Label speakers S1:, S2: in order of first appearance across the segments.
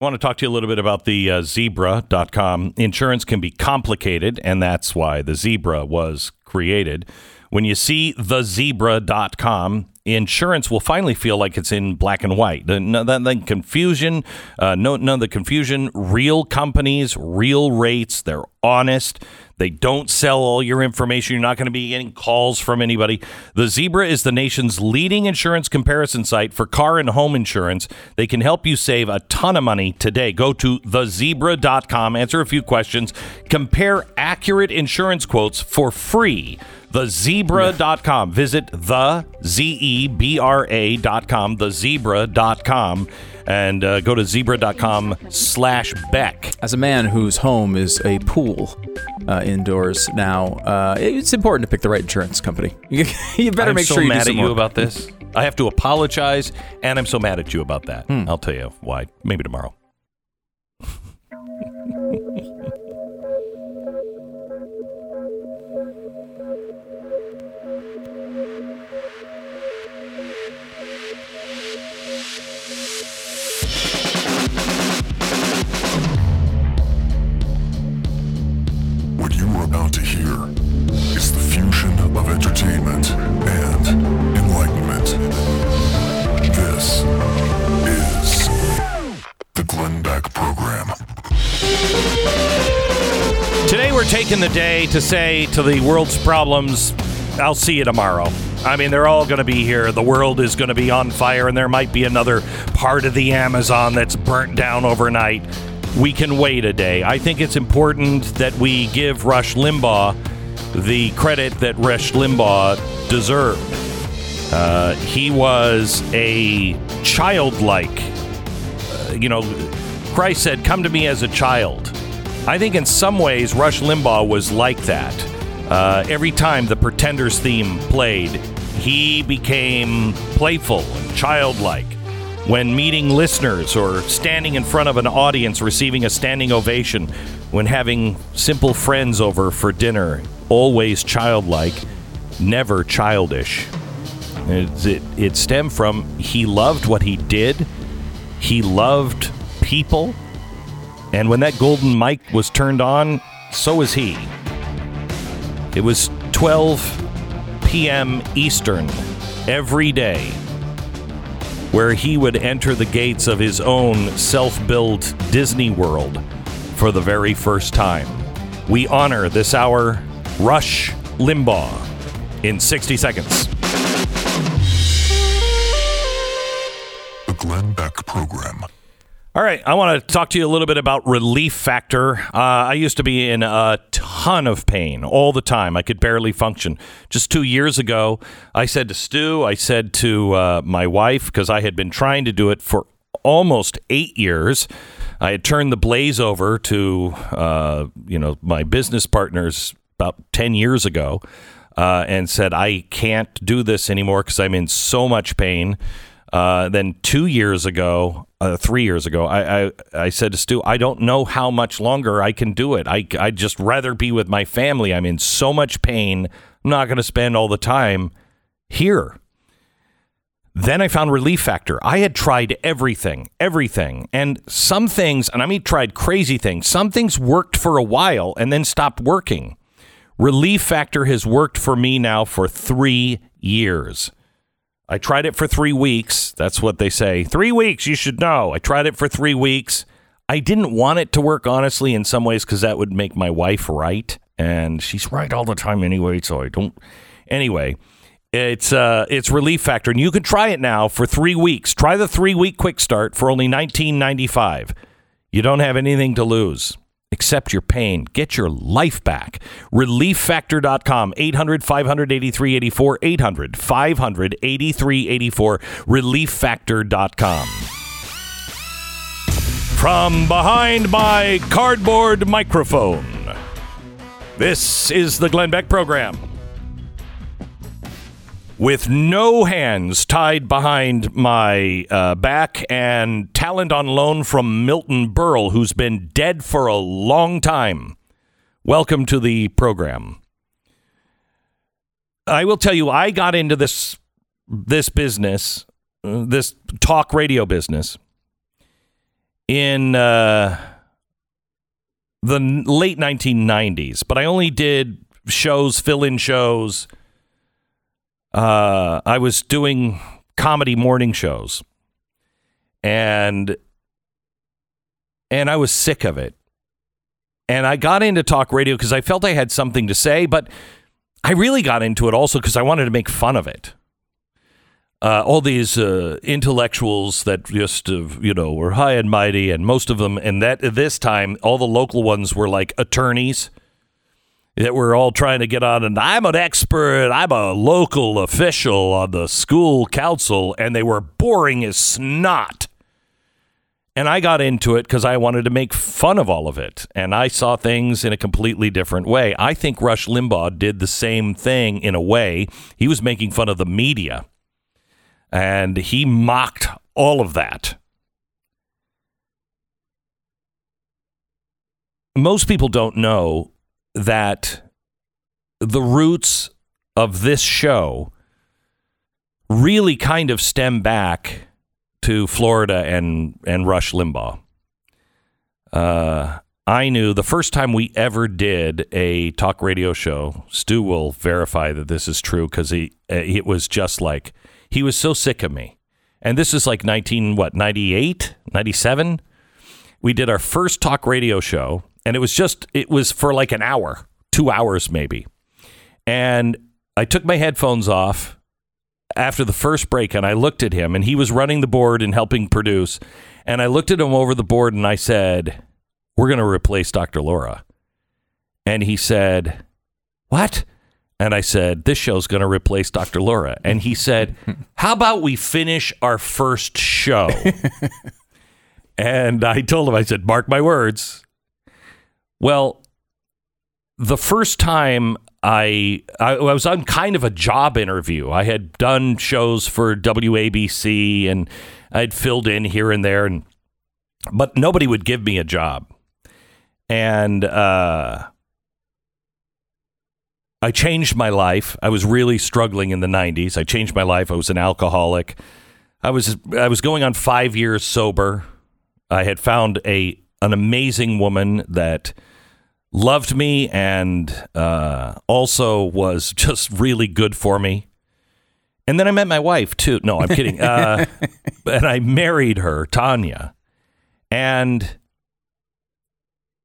S1: I want to talk to you a little bit about the uh, zebra.com. Insurance can be complicated, and that's why the zebra was created. When you see thezebra.com, insurance will finally feel like it's in black and white. The confusion, uh, no, none of the confusion. Real companies, real rates. They're honest. They don't sell all your information. You're not going to be getting calls from anybody. The Zebra is the nation's leading insurance comparison site for car and home insurance. They can help you save a ton of money today. Go to thezebra.com, answer a few questions, compare accurate insurance quotes for free thezebra.com. Visit the Z-E-B-R-A.com, thezebra.com, and uh, go to zebra.com slash Beck.
S2: As a man whose home is a pool uh, indoors now, uh, it's important to pick the right insurance company. you better
S1: I'm
S2: make
S1: so
S2: sure you
S1: mad
S2: do
S1: at you
S2: work.
S1: about this. I have to apologize, and I'm so mad at you about that. I'll tell you why. Maybe tomorrow. Today, the day to say to the world's problems, I'll see you tomorrow. I mean, they're all going to be here. The world is going to be on fire, and there might be another part of the Amazon that's burnt down overnight. We can wait a day. I think it's important that we give Rush Limbaugh the credit that Rush Limbaugh deserved. Uh, he was a childlike, uh, you know, Christ said, Come to me as a child. I think in some ways, Rush Limbaugh was like that. Uh, every time the Pretenders theme played, he became playful and childlike. When meeting listeners or standing in front of an audience receiving a standing ovation, when having simple friends over for dinner, always childlike, never childish. It, it, it stemmed from he loved what he did, he loved people, and when that golden mic was turned on, so was he. It was 12 p.m. Eastern every day where he would enter the gates of his own self built Disney World for the very first time. We honor this hour Rush Limbaugh in 60 seconds.
S3: The Glenn Beck Program.
S1: All right, I want to talk to you a little bit about relief factor. Uh, I used to be in a ton of pain all the time. I could barely function. Just two years ago, I said to Stu, I said to uh, my wife, because I had been trying to do it for almost eight years. I had turned the blaze over to, uh, you know, my business partners about 10 years ago uh, and said, I can't do this anymore because I'm in so much pain. Uh, then two years ago, uh, three years ago, I, I I said to Stu, I don't know how much longer I can do it. I I'd just rather be with my family. I'm in so much pain. I'm not going to spend all the time here. Then I found Relief Factor. I had tried everything, everything, and some things, and I mean tried crazy things. Some things worked for a while and then stopped working. Relief Factor has worked for me now for three years. I tried it for three weeks. That's what they say. Three weeks, you should know. I tried it for three weeks. I didn't want it to work, honestly, in some ways, because that would make my wife right. And she's right all the time anyway, so I don't. Anyway, it's uh, it's Relief Factor, and you can try it now for three weeks. Try the three week quick start for only nineteen ninety five. You don't have anything to lose. Accept your pain. Get your life back. ReliefFactor.com. 800 583 84. 800 583 84. ReliefFactor.com. From behind my cardboard microphone, this is the Glenn Beck Program. With no hands tied behind my uh, back and talent on loan from Milton Berle, who's been dead for a long time. Welcome to the program. I will tell you, I got into this this business, uh, this talk radio business, in uh, the late 1990s, but I only did shows, fill in shows. Uh, I was doing comedy morning shows. And and I was sick of it. And I got into talk radio because I felt I had something to say, but I really got into it also because I wanted to make fun of it. Uh, all these uh, intellectuals that just uh, you know were high and mighty, and most of them, and that this time, all the local ones were like attorneys that we're all trying to get on. And I'm an expert. I'm a local official on the school council, and they were boring as snot. And I got into it because I wanted to make fun of all of it. And I saw things in a completely different way. I think Rush Limbaugh did the same thing in a way. He was making fun of the media and he mocked all of that. Most people don't know that the roots of this show really kind of stem back to Florida and and Rush Limbaugh. Uh, I knew the first time we ever did a talk radio show. Stu will verify that this is true because he it was just like he was so sick of me. And this is like 19 what 98, 97. We did our first talk radio show and it was just it was for like an hour, 2 hours maybe. And I took my headphones off after the first break and I looked at him and he was running the board and helping produce. And I looked at him over the board and I said, We're going to replace Dr. Laura. And he said, What? And I said, This show's going to replace Dr. Laura. And he said, How about we finish our first show? and I told him, I said, Mark my words. Well, the first time I, I I was on kind of a job interview. I had done shows for WABC and I'd filled in here and there, and but nobody would give me a job. And uh, I changed my life. I was really struggling in the '90s. I changed my life. I was an alcoholic. I was I was going on five years sober. I had found a an amazing woman that loved me and uh, also was just really good for me. And then I met my wife too. No, I'm kidding. Uh, and I married her, Tanya. And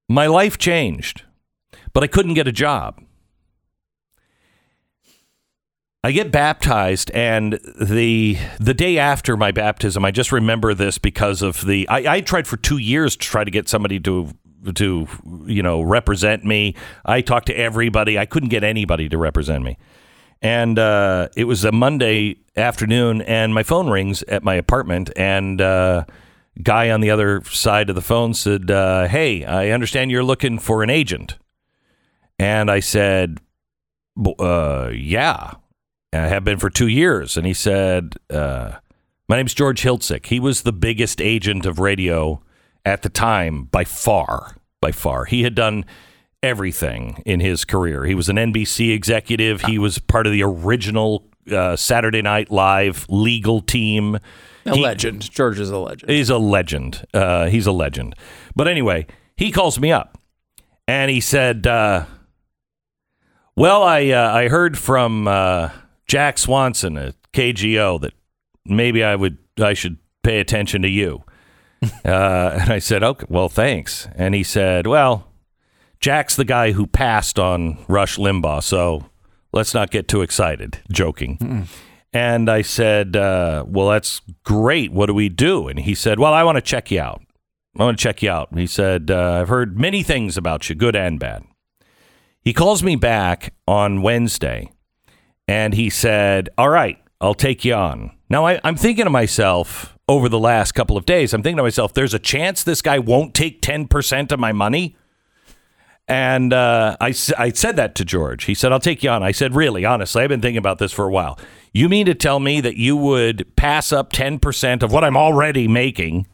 S1: my life changed, but I couldn't get a job. I get baptized, and the the day after my baptism, I just remember this because of the. I, I tried for two years to try to get somebody to to you know represent me. I talked to everybody. I couldn't get anybody to represent me. And uh, it was a Monday afternoon, and my phone rings at my apartment, and uh, guy on the other side of the phone said, uh, "Hey, I understand you're looking for an agent." And I said, uh, "Yeah, I have been for two years." And he said, uh, "My name's George Hiltzik. He was the biggest agent of radio." At the time by far, by far. He had done everything in his career. He was an NBC executive. He was part of the original uh, Saturday Night Live legal team.
S2: A
S1: He-
S2: legend. George is a legend.
S1: He's a legend. Uh, he's a legend. But anyway, he calls me up and he said, uh, "Well, I uh, I heard from uh, Jack Swanson at KGO that maybe I would I should pay attention to you." uh, and I said, "Okay, well, thanks." And he said, "Well, Jack's the guy who passed on Rush Limbaugh, so let's not get too excited." Joking. And I said, uh, Well, that's great. What do we do? And he said, Well, I want to check you out. I want to check you out. And he said, uh, I've heard many things about you, good and bad. He calls me back on Wednesday and he said, All right, I'll take you on. Now, I, I'm thinking to myself over the last couple of days, I'm thinking to myself, there's a chance this guy won't take 10% of my money. And uh, I, I said that to George. He said, I'll take you on. I said, Really, honestly, I've been thinking about this for a while. You mean to tell me that you would pass up 10% of what I'm already making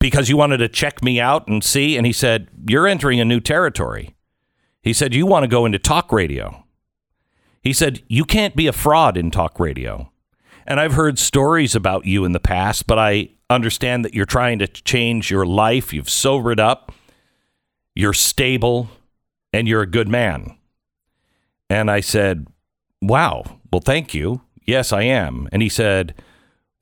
S1: because you wanted to check me out and see? And he said, You're entering a new territory. He said, You want to go into talk radio. He said, You can't be a fraud in talk radio. And I've heard stories about you in the past, but I understand that you're trying to change your life. You've sobered up, you're stable, and you're a good man. And I said, Wow, well, thank you. Yes, I am. And he said,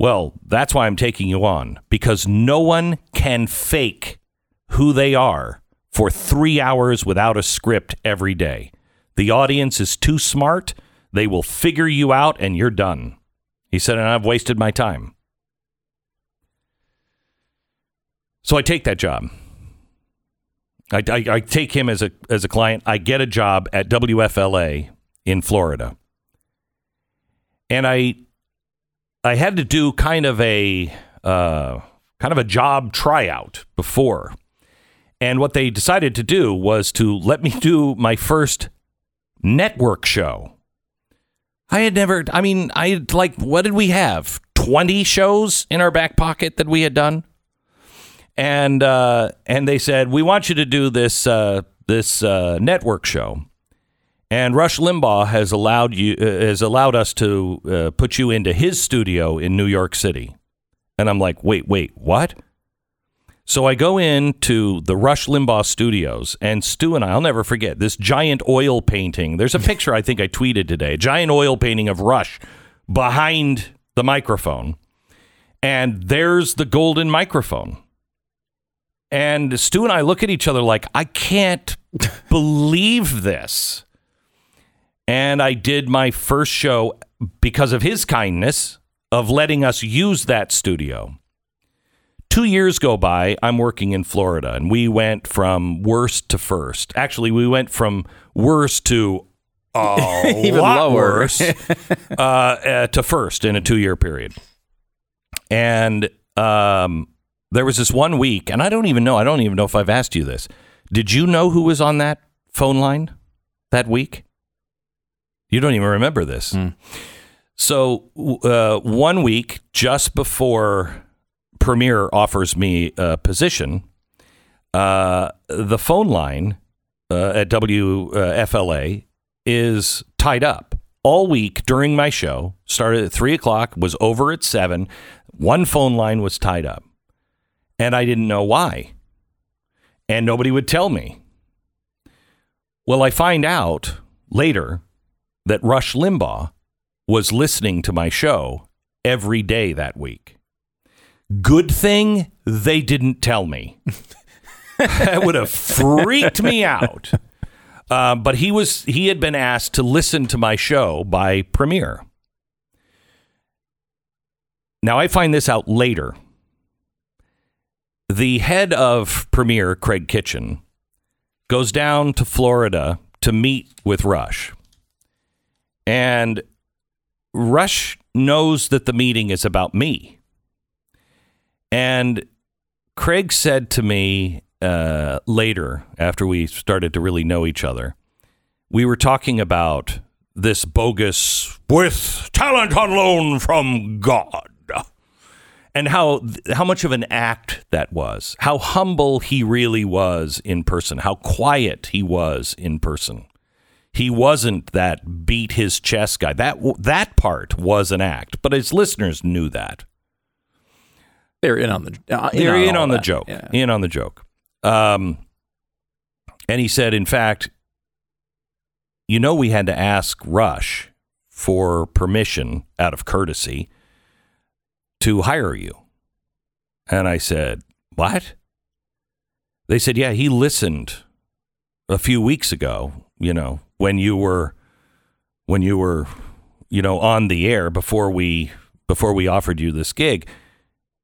S1: Well, that's why I'm taking you on, because no one can fake who they are for three hours without a script every day. The audience is too smart. They will figure you out and you're done. He said, and I've wasted my time. So I take that job. I, I, I, take him as a as a client. I get a job at WFLA in Florida, and I I had to do kind of a uh, kind of a job tryout before, and what they decided to do was to let me do my first network show. I had never. I mean, I like what did we have? Twenty shows in our back pocket that we had done and uh, and they said we want you to do this uh, this uh, network show, and Rush Limbaugh has allowed you uh, has allowed us to uh, put you into his studio in New York City, and I'm like, wait, wait, what? So I go into the Rush Limbaugh studios, and Stu and I, I'll never forget this giant oil painting. There's a picture I think I tweeted today, a giant oil painting of Rush behind the microphone, and there's the golden microphone and Stu and I look at each other like, I can't believe this. And I did my first show because of his kindness of letting us use that studio. Two years go by, I'm working in Florida, and we went from worst to first. Actually, we went from worst to a
S2: Even
S1: lot
S2: lower.
S1: worse uh, uh, to first in a two year period. And um, there was this one week, and I don't even know. I don't even know if I've asked you this. Did you know who was on that phone line that week? You don't even remember this. So uh, one week just before Premiere offers me a position, uh, the phone line uh, at WFLA is tied up all week during my show. Started at three o'clock, was over at seven. One phone line was tied up, and I didn't know why, and nobody would tell me. Well, I find out later that Rush Limbaugh was listening to my show every day that week. Good thing they didn't tell me. that would have freaked me out. Uh, but he was he had been asked to listen to my show by Premiere. Now I find this out later. The head of Premiere, Kraig Kitchin, goes down to Florida to meet with Rush. And Rush knows that the meeting is about me. And Kraig said to me uh, later, after we started to really know each other, we were talking about this bogus with talent on loan from God. And how how much of an act that was, how humble he really was in person, how quiet he was in person. He wasn't that beat his chest guy. That that part was an act, but his listeners knew that.
S2: They're in on the. Uh,
S1: They're in
S2: all
S1: on the
S2: that.
S1: joke.
S2: Yeah.
S1: In on the joke. Um, and he said, in fact, you know, we had to ask Rush for permission out of courtesy to hire you. And I said, What? They said, Yeah, he listened a few weeks ago, you know, when you were when you were, you know, on the air before we before we offered you this gig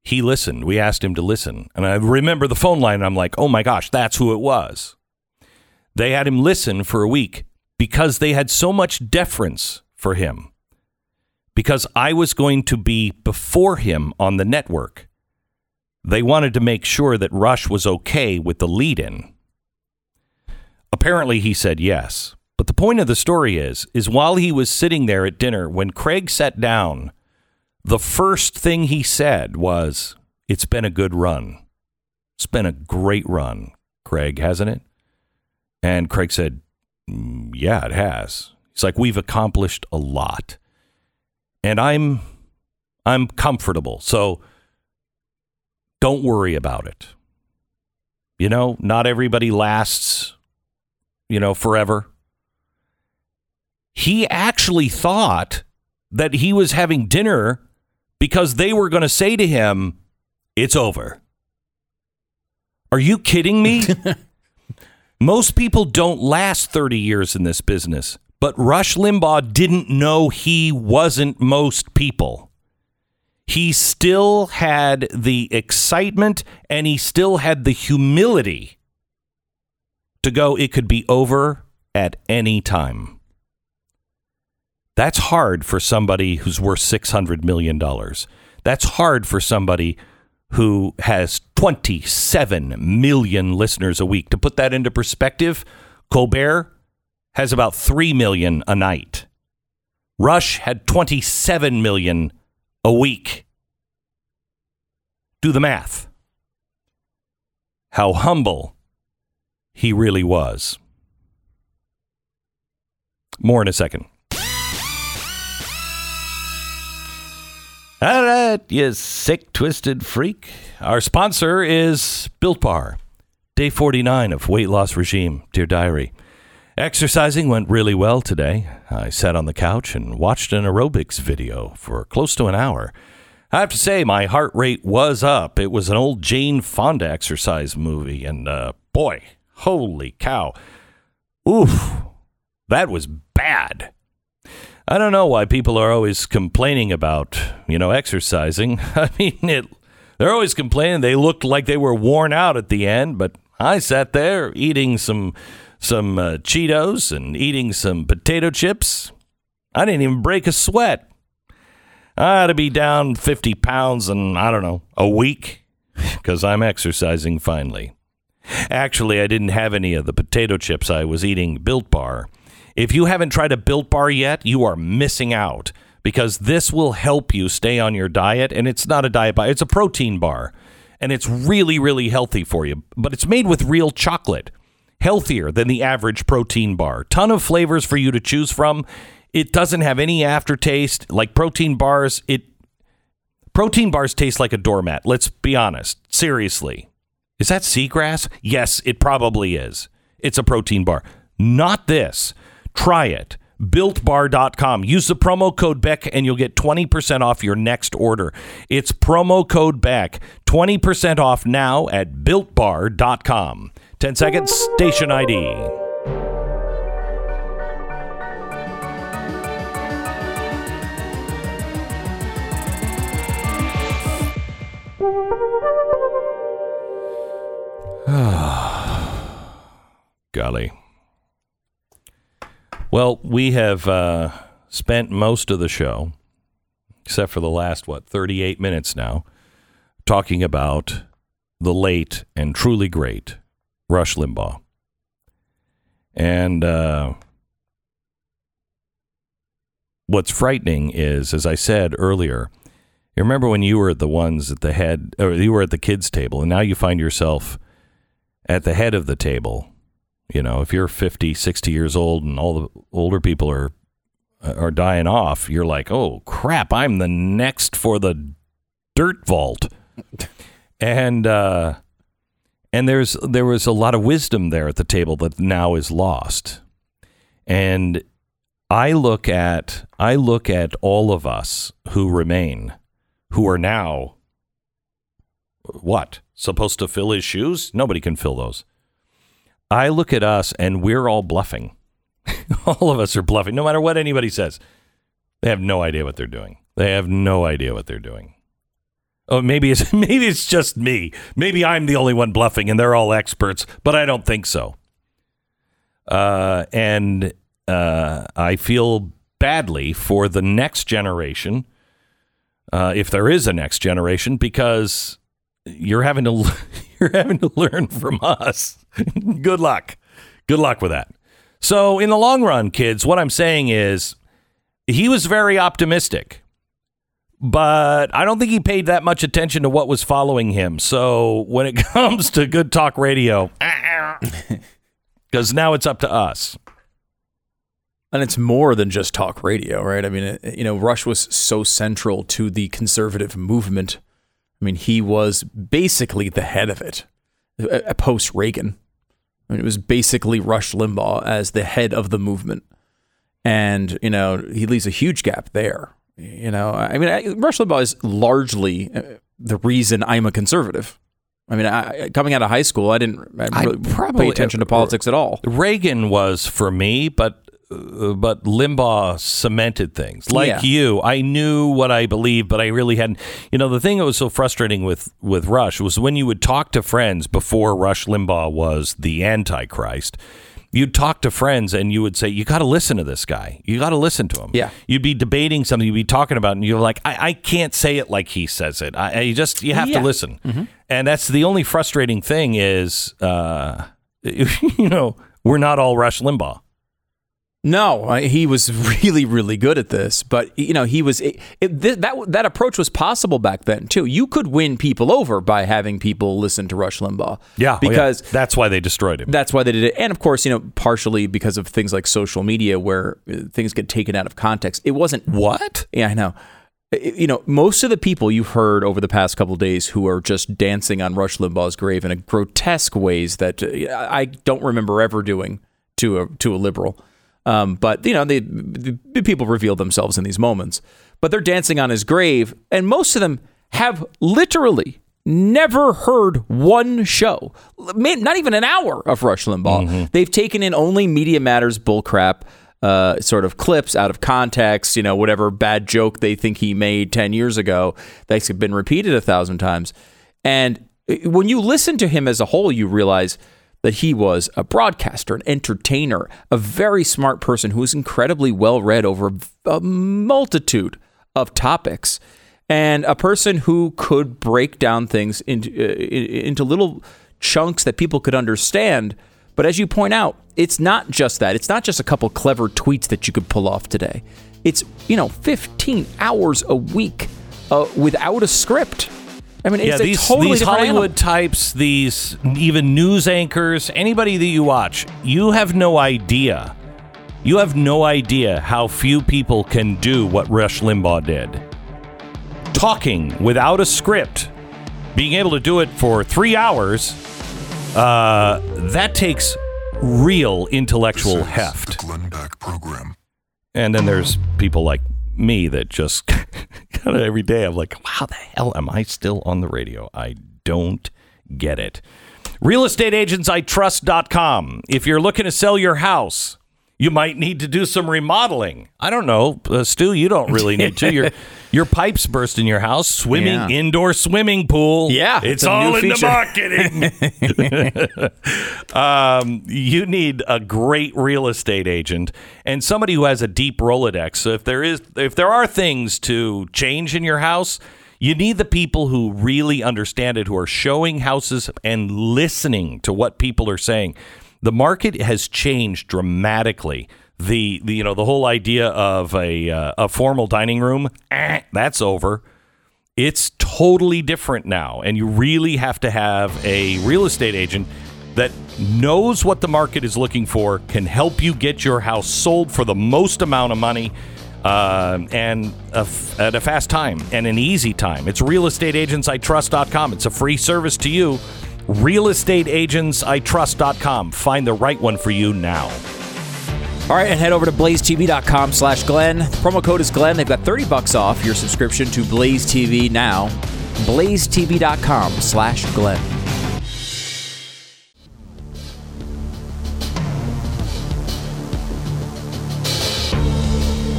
S1: he listened. We asked him to listen. And I remember the phone line, and I'm like, oh my gosh, that's who it was. They had him listen for a week because they had so much deference for him. Because I was going to be before him on the network. They wanted to make sure that Rush was okay with the lead in. Apparently, he said yes. But the point of the story is, is while he was sitting there at dinner, when Kraig sat down, the first thing he said was, It's been a good run. It's been a great run, Kraig, hasn't it? And Kraig said, "Mm, Yeah, it has. He's like, We've accomplished a lot. And I'm I'm comfortable. So don't worry about it. You know, not everybody lasts, you know, forever. He actually thought that he was having dinner because they were going to say to him, It's over. Are you kidding me? Most people don't last 30 years in this business, but Rush Limbaugh didn't know he wasn't most people. He still had the excitement and he still had the humility to go, it could be over at any time. That's hard for somebody who's worth $600 million. That's hard for somebody who has 27 million listeners a week. To put that into perspective, Colbert has about 3 million a night. Rush had 27 million a week. Do the math. How humble he really was. More in a second. All right, you sick, twisted freak. Our sponsor is Built Bar. Day 49 of weight loss regime. Dear Diary. Exercising went really well today. I sat on the couch and watched an aerobics video for close to an hour. I have to say, my heart rate was up. It was an old Jane Fonda exercise movie, and uh, boy, holy cow. Oof, that was bad. I don't know why people are always complaining about, you know, exercising. I mean, it, they're always complaining they looked like they were worn out at the end, but I sat there eating some some uh, Cheetos and eating some potato chips. I didn't even break a sweat. I ought to be down 50 pounds in, I don't know, a week because I'm exercising finally. Actually, I didn't have any of the potato chips. I was eating Built Bar. If you haven't tried a Built Bar yet, you are missing out because this will help you stay on your diet. And it's not a diet bar, it's a protein bar. And it's really, really healthy for you. But it's made with real chocolate, healthier than the average protein bar. Ton of flavors for you to choose from. It doesn't have any aftertaste like protein bars. It protein bars taste like a doormat. Let's be honest. Seriously. Is that seagrass? Yes, it probably is. It's a protein bar. Not this. Try it. BuiltBar.com. Use the promo code Beck and you'll get 20% off your next order. It's promo code Beck. 20% off now at BuiltBar.com. 10 seconds, station ID. Golly. Well, we have uh, spent most of the show, except for the last, what, 38 minutes now, talking about the late and truly great Rush Limbaugh. And uh, what's frightening is, as I said earlier, you remember when you were the ones at the head, or you were at the kids' table, and now you find yourself at the head of the table you know, if you're 50, 60 years old and all the older people are are dying off, you're like, "Oh, crap, I'm the next for the dirt vault." and uh and there's there was a lot of wisdom there at the table that now is lost. And I look at I look at all of us who remain who are now what? Supposed to fill his shoes? Nobody can fill those. I look at us and we're all bluffing. all of us are bluffing, no matter what anybody says. They have no idea what they're doing. They have no idea what they're doing. Oh, maybe it's maybe it's just me. Maybe I'm the only one bluffing, and they're all experts. But I don't think so. Uh, and uh, I feel badly for the next generation, uh, if there is a next generation, because you're having to you're having to learn from us. Good luck. Good luck with that. So, in the long run, kids, what I'm saying is he was very optimistic, but I don't think he paid that much attention to what was following him. So, when it comes to good talk radio, because now it's up to us.
S2: And it's more than just talk radio, right? I mean, it, you know, Rush was so central to the conservative movement. I mean, he was basically the head of it uh, uh, post Reagan. I mean, it was basically Rush Limbaugh as the head of the movement. And, you know, he leaves a huge gap there. You know, I mean, I, Rush Limbaugh is largely uh, the reason I'm a conservative. I mean, I, coming out of high school, I didn't I really
S1: probably-
S2: pay attention to politics at all.
S1: Reagan was for me, but but Limbaugh cemented things. Like
S2: Yeah.
S1: you, I knew what I believed, but I really hadn't. You know, the thing that was so frustrating with with Rush was when you would talk to friends before Rush Limbaugh was the Antichrist. You'd talk to friends and you would say, "You got to listen to this guy. You got to listen to him."
S2: Yeah.
S1: You'd be debating something. You'd be talking about, it, and you're like, "I, I can't say it like he says it. I, I just you have
S2: Yeah.
S1: to listen." And that's the only frustrating thing is, uh, you know, we're not all Rush Limbaugh.
S2: No, he was really, really good at this. But you know, he was it, it, th- that that approach was possible back then too. You could win people over by having people listen to Rush Limbaugh.
S1: Yeah, oh, yeah.
S2: because
S1: that's why they destroyed him.
S2: that's why they did it. And of course, you know, partially because of things like social media where uh, things get taken out of context. It wasn't
S1: what?
S2: Yeah, I know. I- You know, most of the people you've heard over the past couple of days who are just dancing on Rush Limbaugh's grave in a grotesque ways that uh, I don't remember ever doing to a to a liberal. Um, but you know, the, the, the people reveal themselves in these moments. But they're dancing on his grave, and most of them have literally never heard one show, not even an hour of Rush Limbaugh. They've taken in only Media Matters bullcrap uh, sort of clips out of context, you know, whatever bad joke they think he made 10 years ago that's been repeated a thousand times. And uh, when you listen to him as a whole, you realize that he was a broadcaster, an entertainer, a very smart person who was incredibly well read over a multitude of topics, and a person who could break down things into, uh, into little chunks that people could understand. But as you point out, it's not just that. It's not just a couple clever tweets that you could pull off today. It's, you know, 15 hours a week uh, without a script. I mean,
S1: Yeah,
S2: it's a
S1: these,
S2: totally
S1: these Hollywood
S2: animal.
S1: types, these even news anchors, anybody that you watch, you have no idea. You have no idea how few people can do what Rush Limbaugh did. Talking without a script, being able to do it for three hours, uh, that takes real intellectual
S3: This is
S1: heft.
S3: The Glenn Beck Program.
S1: And then there's people like me that just of every day I'm like, how the hell am I still on the radio? I don't get it. RealestateAgentsITrust.com. If you're looking to sell your house, you might need to do some remodeling. I don't know, uh, Stu. You don't really need to. Your your pipes burst in your house. Swimming
S2: Yeah.
S1: indoor swimming pool.
S2: Yeah,
S1: it's
S2: it's
S1: all in the marketing. um, you need a great real estate agent and somebody who has a deep Rolodex. So if there is, if there are things to change in your house, you need the people who really understand it, who are showing houses and listening to what people are saying. The market has changed dramatically. The, the you know the whole idea of a uh, a formal dining room eh, that's over. It's totally different now and you really have to have a real estate agent that knows what the market is looking for can help you get your house sold for the most amount of money uh, and a f- at a fast time and an easy time. It's realestateagentsitrust.com it's a free service to you. Realestateagentsitrust.com find the right one for you now
S2: All right, and head over to blazetv.com slash Glenn. Promo code is Glenn. They've got 30 bucks off your subscription to Blaze TV now. blazetv.com slash Glenn.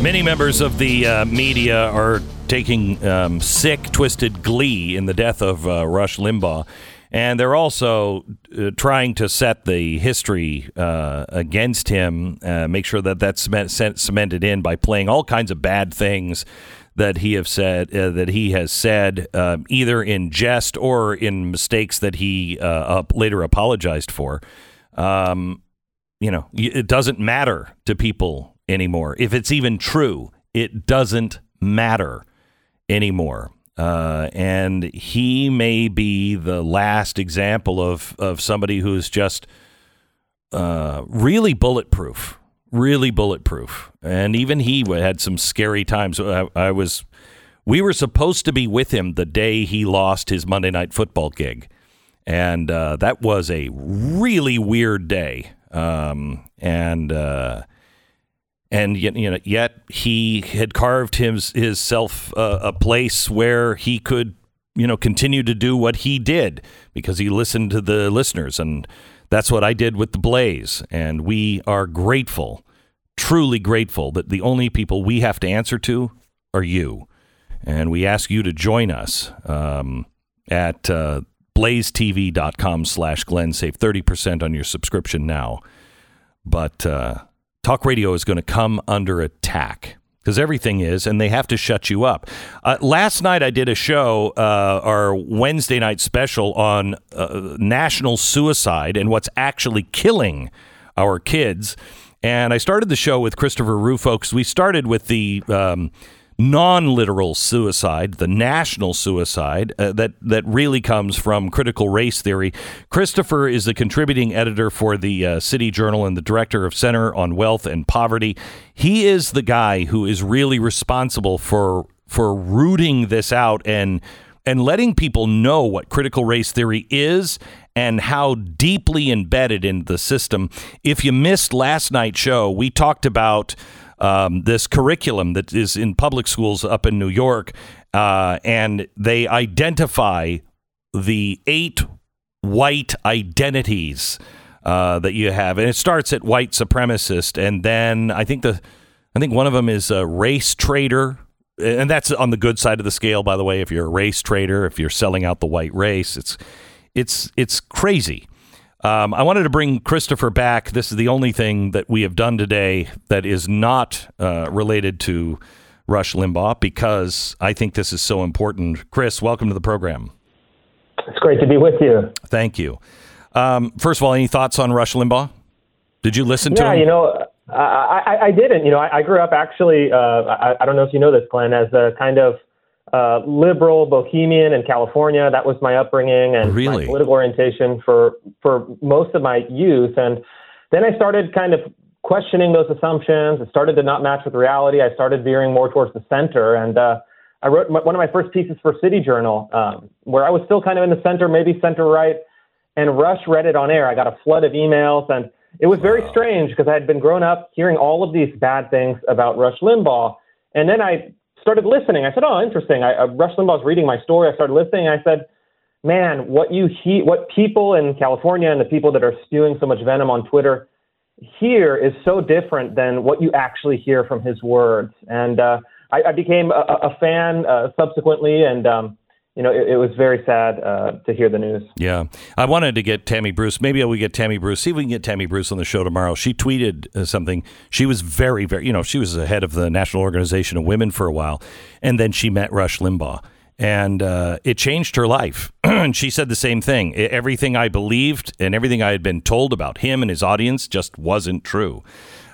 S1: Many members of the uh, media are taking um, sick, twisted glee in the death of uh, Rush Limbaugh. And they're also uh, trying to set the history uh, against him, uh, make sure that that's cement- cement- cemented in by playing all kinds of bad things that he have said uh, that he has said um, either in jest or in mistakes that he uh, later apologized for. Um, you know, it doesn't matter to people anymore. If it's even true, it doesn't matter anymore. Uh, and he may be the last example of, of somebody who's just uh, really bulletproof, really bulletproof, and even he had some scary times. I, I was, we were supposed to be with him the day he lost his Monday Night Football gig, and uh, that was a really weird day. Um, and uh, and yet, you know, yet he had carved his his self uh, a place where he could, you know, continue to do what he did because he listened to the listeners, and that's what I did with the Blaze. And we are grateful, truly grateful, that the only people we have to answer to are you, and we ask you to join us um, at. Uh, blazetv.com slash glenn save 30% on your subscription now but uh, talk radio is going to come under attack because everything is, and they have to shut you up. Uh, last night I did a show, uh, our Wednesday night special on uh, national suicide and what's actually killing our kids. And I started the show with Christopher Rufo because we started with the um, non literal suicide, the national suicide uh, that, that really comes from critical race theory. Christopher is the contributing editor for the uh, City Journal and the director of Center on Wealth and Poverty. He is the guy who is really responsible for for rooting this out and and letting people know what critical race theory is and how deeply embedded in the system. If you missed last night's show, we talked about um, this curriculum that is in public schools up in New York, uh, and they identify the eight white identities uh, that you have, and it starts at white supremacist, and then I think the I think one of them is a race traitor. And that's on the good side of the scale, by the way. If you're a race trader, if you're selling out the white race, it's it's it's crazy. Um, I wanted to bring Christopher back. This is the only thing that we have done today that is not uh, related to Rush Limbaugh because I think this is so important. Chris, welcome to the program.
S4: It's great to be with you.
S1: Thank you. Um, first of all, any thoughts on Rush Limbaugh? Did you listen to
S4: yeah, you know, I, I, I didn't. You know, I, I grew up actually. Uh, I, I don't know if you know this, Glenn, as a kind of uh, liberal bohemian in California. That was my upbringing and
S1: really?
S4: my political orientation for for most of my youth. And then I started kind of questioning those assumptions. It started to not match with reality. I started veering more towards the center. And uh, I wrote my, one of my first pieces for City Journal, um, where I was still kind of in the center, maybe center right. And Rush read it on air. I got a flood of emails, and it was very wow. strange because I had been grown up hearing all of these bad things about Rush Limbaugh. And then I started listening. I said, "Oh, interesting." I, uh, Rush Limbaugh was reading my story. I started listening. I said, "Man, what you he- what people in California and the people that are spewing so much venom on Twitter here is so different than what you actually hear from his words." And uh, I, I became a, a fan uh, subsequently, and um, you know, it, it, was very sad uh, to hear the news.
S1: Yeah. I wanted to get Tammy Bruce. Maybe we get Tammy Bruce. See if we can get Tammy Bruce on the show tomorrow. She tweeted uh, something. She was very, very, you know, she was the head of the National Organization of Women for a while. And then she met Rush Limbaugh. And uh, it changed her life. and she said the same thing. Everything I believed and everything I had been told about him and his audience just wasn't true.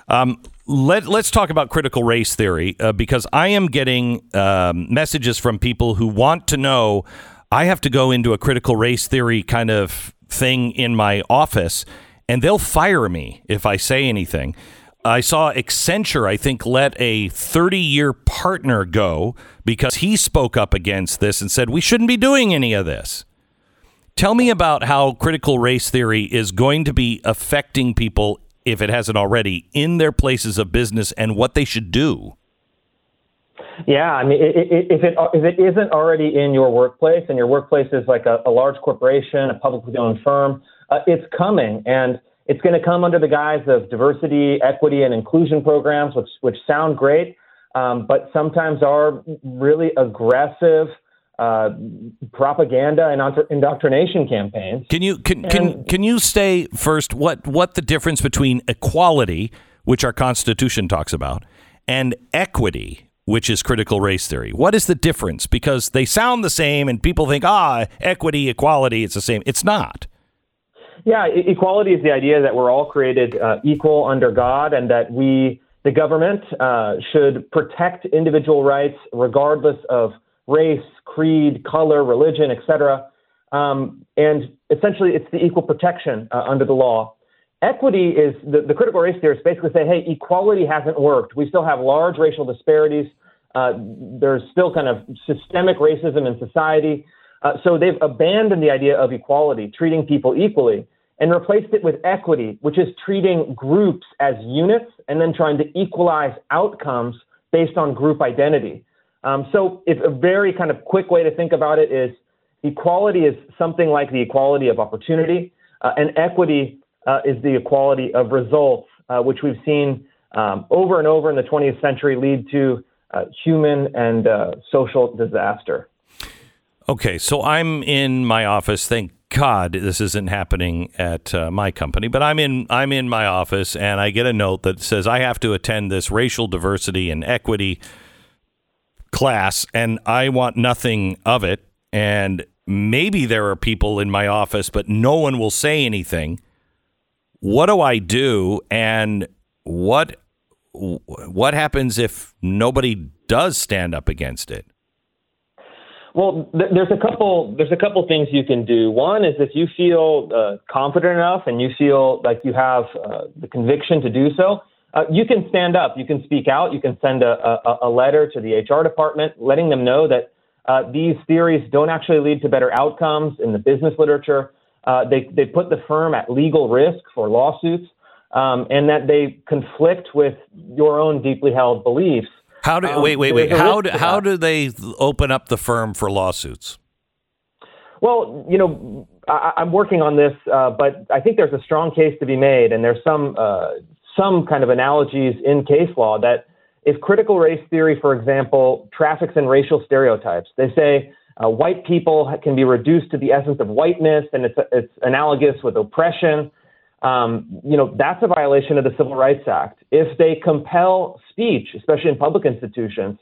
S1: Um, let, us talk about critical race theory uh, because I am getting um, messages from people who want to know. I have to go into a critical race theory kind of thing in my office, and they'll fire me if I say anything. I saw Accenture, I think, let a 30 year partner go because he spoke up against this and said, we shouldn't be doing any of this. Tell me about how critical race theory is going to be affecting people if it hasn't already, in their places of business and what they should do?
S4: Yeah, I mean, if it if it isn't already in your workplace, and your workplace is like a, a large corporation, a publicly owned firm, uh, it's coming, and it's going to come under the guise of diversity, equity, and inclusion programs, which which sound great, um, but sometimes are really aggressive uh, propaganda and indoctrination campaigns.
S1: Can you can, can can you say first what what the difference between equality, which our Constitution talks about, and equity, which is critical race theory? What is the difference? Because they sound the same, and people think ah, equity, equality, it's the same. It's not.
S4: Yeah, equality is the idea that we're all created uh, equal under God, and that we, the government, uh, should protect individual rights regardless of race, creed, color, religion, etc. Um, and essentially, it's the equal protection uh, under the law. equity is the, the critical race theorists basically say, hey, equality hasn't worked. We still have large racial disparities. Uh, there's still kind of systemic racism in society. Uh, so they've abandoned the idea of equality, treating people equally, and replaced it with equity, which is treating groups as units and then trying to equalize outcomes based on group identity. Um, so if a very kind of quick way to think about it is equality is something like the equality of opportunity, uh, and equity uh, is the equality of results, uh, which we've seen um, over and over in the 20th century lead to uh, human and uh, social disaster.
S1: Okay, so I'm in my office. Thank God this isn't happening at uh, my company, but I'm in I'm in my office and I get a note that says I have to attend this racial diversity and equity class and I want nothing of it and maybe there are people in my office but no one will say anything. What do I do and what what happens if nobody does stand up against it?
S4: Well, th- there's a couple. There's a couple things you can do. One is if you feel uh, confident enough and you feel like you have uh, the conviction to do so, uh, you can stand up. You can speak out. You can send a, a, a letter to the HR department, letting them know that uh, these theories don't actually lead to better outcomes in the business literature. Uh, they they put the firm at legal risk for lawsuits, um, and that they conflict with your own deeply held beliefs.
S1: How do um, wait wait wait how do, how do they open up the firm for lawsuits?
S4: Well, you know, I, am working on this, uh, but I think there's a strong case to be made, and there's some uh, some kind of analogies in case law that if critical race theory, for example, traffics in racial stereotypes, they say uh, white people can be reduced to the essence of whiteness, and it's it's analogous with oppression um, you know, that's a violation of the Civil Rights Act. If they compel speech, especially in public institutions,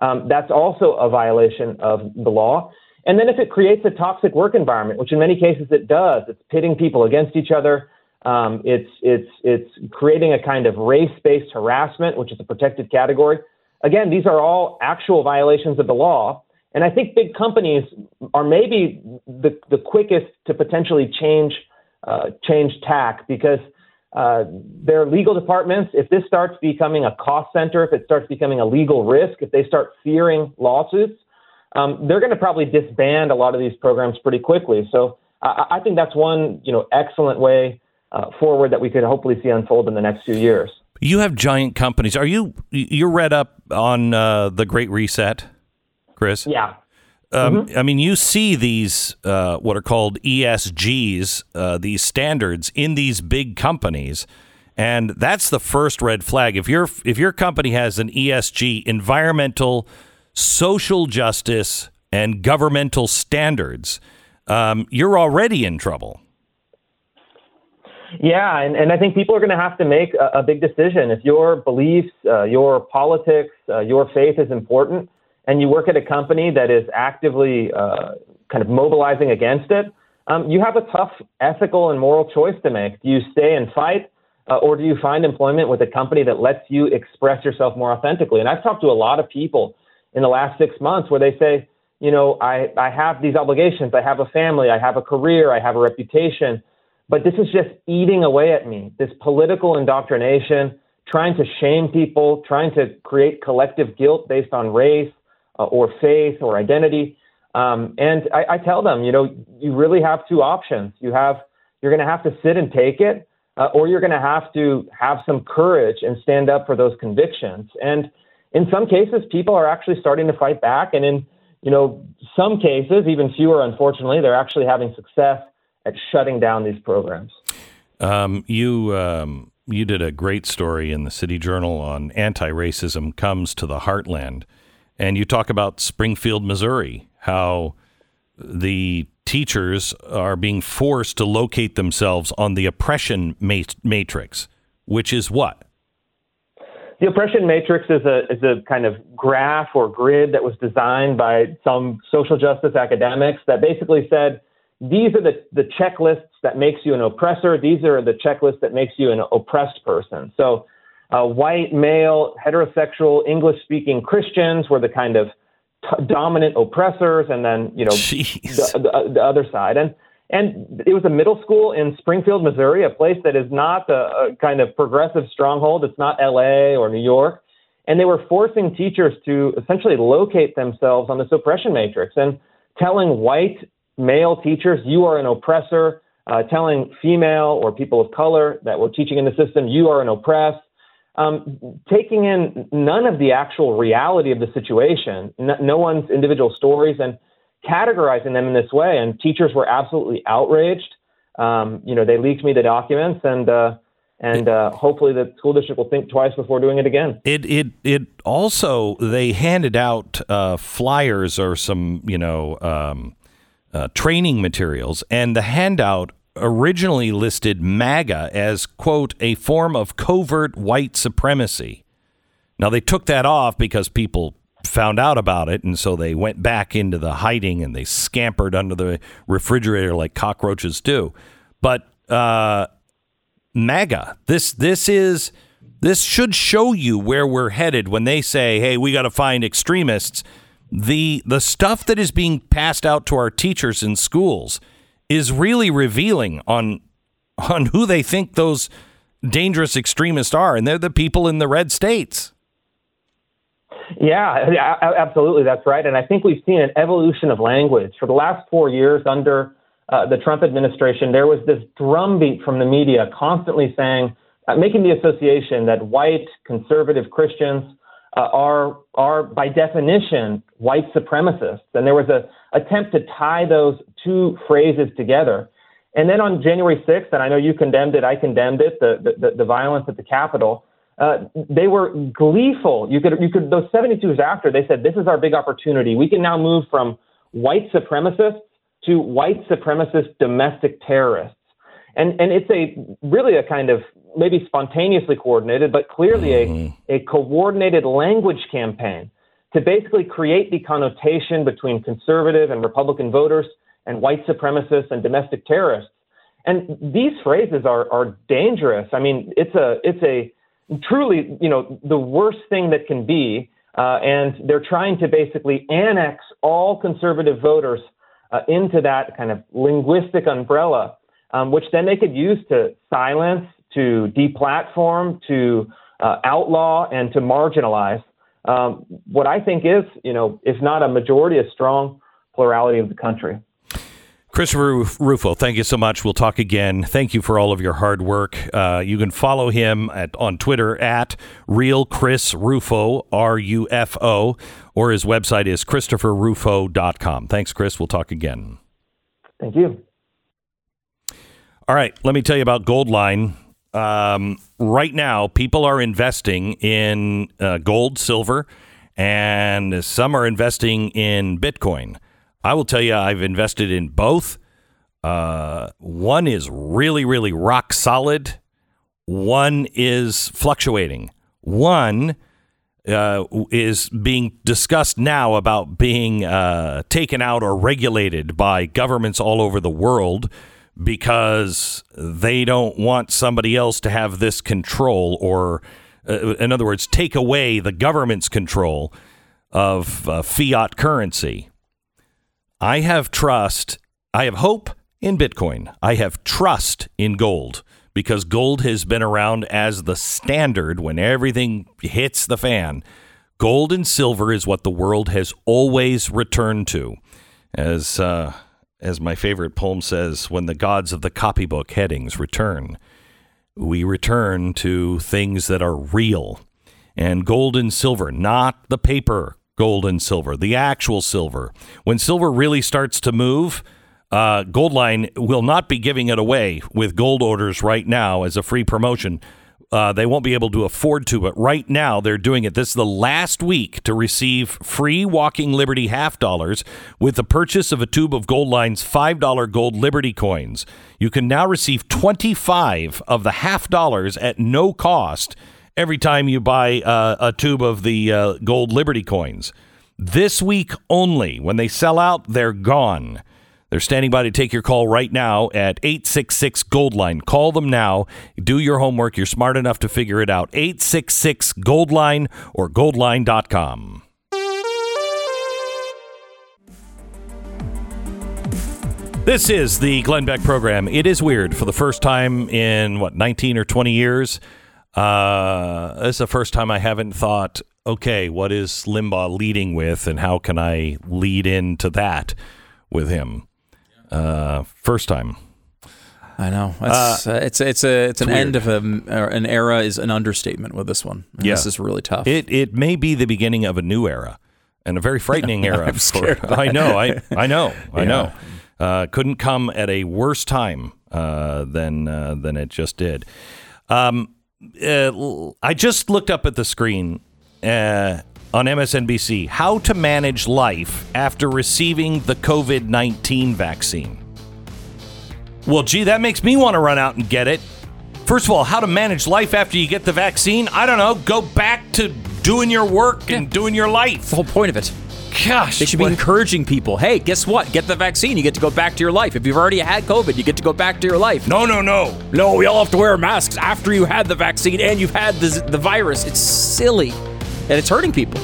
S4: um, that's also a violation of the law. And then if it creates a toxic work environment, which in many cases it does, it's pitting people against each other. Um, it's it's it's creating a kind of race-based harassment, which is a protected category. Again, these are all actual violations of the law. And I think big companies are maybe the, the quickest to potentially change uh, change tack because uh, their legal departments, if this starts becoming a cost center, if it starts becoming a legal risk, if they start fearing lawsuits, um, they're going to probably disband a lot of these programs pretty quickly. So I, I think that's one you know excellent way uh, forward that we could hopefully see unfold in the next few years.
S1: You have giant companies. Are you you're read up on uh, the Great Reset, Chris?
S4: Yeah.
S1: Um, mm-hmm. I mean, you see these uh, what are called ESGs, uh, these standards in these big companies, and that's the first red flag. If your if your company has an ESG, environmental, social justice, and governmental standards, um, you're already in trouble.
S4: Yeah, and, and I think people are going to have to make a, a big decision. If your beliefs, uh, your politics, uh, your faith is important, and you work at a company that is actively uh, kind of mobilizing against it, um, you have a tough ethical and moral choice to make. Do you stay and fight, uh, or do you find employment with a company that lets you express yourself more authentically? And I've talked to a lot of people in the last six months where they say, you know, I, I have these obligations, I have a family, I have a career, I have a reputation, but this is just eating away at me. This political indoctrination, trying to shame people, trying to create collective guilt based on race, uh, or faith or identity. Um, and I, I, tell them, you know, you really have two options. You have you're going to have to sit and take it, uh, or you're going to have to have some courage and stand up for those convictions. And in some cases, people are actually starting to fight back, and in you know some cases, even fewer, unfortunately, they're actually having success at shutting down these programs.
S1: Um, you. Um, you did a great story in the City Journal on anti-racism comes to the heartland. And you talk about Springfield, Missouri, how the teachers are being forced to locate themselves on the oppression matrix, which is what?
S4: The oppression matrix is a, is a kind of graph or grid that was designed by some social justice academics that basically said these are the, the checklists that makes you an oppressor. These are the checklists that makes you an oppressed person. So uh, white, male, heterosexual, English speaking Christians were the kind of t- dominant oppressors, and then, you know,
S1: the,
S4: the, the, other side. And, And it was a middle school in Springfield, Missouri, a place that is not a, a kind of progressive stronghold. It's not LA or New York. And they were forcing teachers to essentially locate themselves on this oppression matrix and telling white male teachers, you are an oppressor, uh, telling female or people of color that we're teaching in the system, you are an oppressed, um, taking in none of the actual reality of the situation, no, no one's individual stories, and categorizing them in this way. And teachers were absolutely outraged. Um, you know, they leaked me the documents, and uh, and uh, hopefully the school district will think twice before doing it again.
S1: It it it also they handed out uh, flyers or some you know um, uh, training materials, and the handout originally listed MAGA as quote a form of covert white supremacy. Now they took that off because people found out about it, and so they went back into the hiding and they scampered under the refrigerator like cockroaches do. But uh, MAGA. This this is this should show you where we're headed when they say, "Hey, we got to find extremists." The the stuff that is being passed out to our teachers in schools is really revealing on on who they think those dangerous extremists are, and they're the people in the red states.
S4: Yeah, absolutely, that's right. And I think we've seen an evolution of language for the last four years under uh, the Trump administration, there was this drumbeat from the media constantly saying, uh, making the association that white conservative Christians uh, are are by definition white supremacists, and there was a attempt to tie those two phrases together. And then on January 6th, and I know you condemned it, I condemned it, the the, the violence at the Capitol. Uh, they were gleeful. You could you could those 72s after they said this is our big opportunity. We can now move from white supremacists to white supremacist domestic terrorists. And, and it's a really a kind of maybe spontaneously coordinated, but clearly mm-hmm. a, a coordinated language campaign to basically create the connotation between conservative and Republican voters and white supremacists and domestic terrorists. And these phrases are, are dangerous. I mean, it's a, it's a truly, you know, the worst thing that can be. Uh, and they're trying to basically annex all conservative voters uh, into that kind of linguistic umbrella, um, which then they could use to silence, to deplatform, to uh, outlaw, and to marginalize um, what I think is, you know, if not a majority, a strong plurality of the country.
S1: Christopher Rufo, thank you so much. We'll talk again. Thank you for all of your hard work. Uh, you can follow him at, on Twitter at Real Chris Rufo, R U F O, or his website is ChristopherRufo.com. Thanks, Chris. We'll talk again.
S4: Thank you.
S1: All right, let me tell you about Goldline. Um, right now, people are investing in uh, gold, silver, and some are investing in Bitcoin. I will tell you, I've invested in both. Uh, one is really, really rock solid. One is fluctuating. One uh, is being discussed now about being uh, taken out or regulated by governments all over the world because they don't want somebody else to have this control, or, uh, in other words, take away the government's control of uh, fiat currency. I have trust, I have hope in Bitcoin. I have trust in gold because gold has been around as the standard when everything hits the fan. Gold and silver is what the world has always returned to. As, uh, as my favorite poem says, when the gods of the copybook headings return, we return to things that are real. And gold and silver, not the paper gold and silver, the actual silver. When silver really starts to move, uh, Goldline will not be giving it away with gold orders right now as a free promotion. Uh, they won't be able to afford to, but right now they're doing it. This is the last week to receive free Walking Liberty half dollars with the purchase of a tube of Goldline's $5 gold Liberty coins. You can now receive 25 of the half dollars at no cost every time you buy uh, a tube of the uh, gold Liberty coins. This week only. When they sell out, they're gone. They're standing by to take your call right now at 866 Goldline. Call them now. Do your homework. You're smart enough to figure it out. 866 Goldline or goldline.com. This is the Glenn Beck program. It is weird for the first time in what 19 or 20 years. Uh, this is the first time I haven't thought, okay, what is Limbaugh leading with, and how can I lead into that with him? Uh, first time.
S2: I know. It's uh, it's it's a it's an
S1: weird.
S2: end of a, an era is an understatement with this one. And
S1: Yeah.
S2: This is really tough.
S1: It it may be the beginning of a new era and a very frightening era.
S2: I'm scared
S1: I know. I I know. I know. Uh, couldn't come at a worse time uh, than uh, than it just did. Um, uh, I just looked up at the screen uh, on MSNBC how to manage life after receiving the COVID nineteen vaccine. Well, gee, that makes me want to run out and get it. First of all, how to manage life after you get the vaccine? I don't know. Go back to doing your work and doing your life.
S2: the whole point of it.
S1: Gosh,
S2: They should be
S1: what-
S2: encouraging people. Hey, guess what? Get the vaccine. You get to go back to your life. If you've already had COVID, you get to go back to your life.
S1: no, no, no.
S2: No, we all have to wear masks after you had the vaccine and you've had the, the virus. It's silly. And it's hurting people.